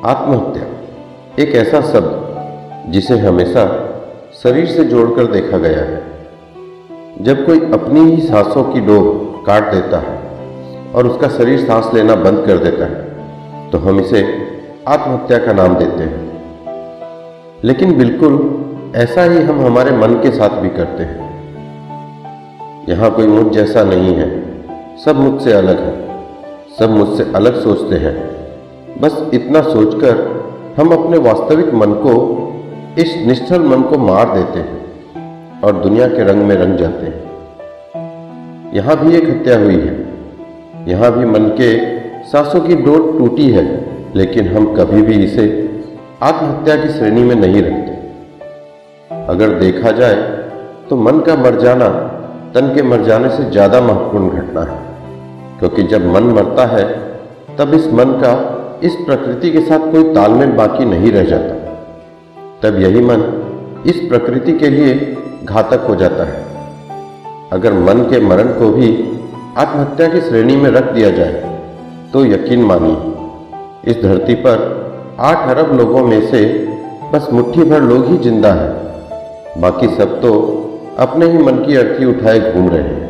आत्महत्या, एक ऐसा शब्द जिसे हमेशा शरीर से जोड़कर देखा गया है। जब कोई अपनी ही सांसों की डोर काट देता है और उसका शरीर सांस लेना बंद कर देता है तो हम इसे आत्महत्या का नाम देते हैं। लेकिन बिल्कुल ऐसा ही हम हमारे मन के साथ भी करते हैं। यहाँ कोई मुझ जैसा नहीं है, सब मुझसे अलग है, सब मुझसे अलग सोचते हैं। बस इतना सोचकर हम अपने वास्तविक मन को, इस निश्चल मन को मार देते हैं और दुनिया के रंग में रंग जाते हैं। यहाँ भी एक हत्या हुई है। यहाँ भी मन के सांसों की डोर टूटी है, लेकिन हम कभी भी इसे आत्महत्या की श्रेणी में नहीं रखते। अगर देखा जाए तो मन का मर जाना, तन के मर जाने से ज़्यादा महत्वपूर्ण घटना है, क्योंकि जब मन मरता है, तब इस मन का इस प्रकृति के साथ कोई तालमेल बाकी नहीं रह जाता। तब यही मन इस प्रकृति के लिए घातक हो जाता है। अगर मन के मरण को भी आत्महत्या की श्रेणी में रख दिया जाए तो यकीन मानिए, इस धरती पर आठ अरब लोगों में से बस मुट्ठी भर लोग ही ज़िंदा हैं। बाकी सब तो अपने ही मन की अर्थी उठाए घूम रहे हैं।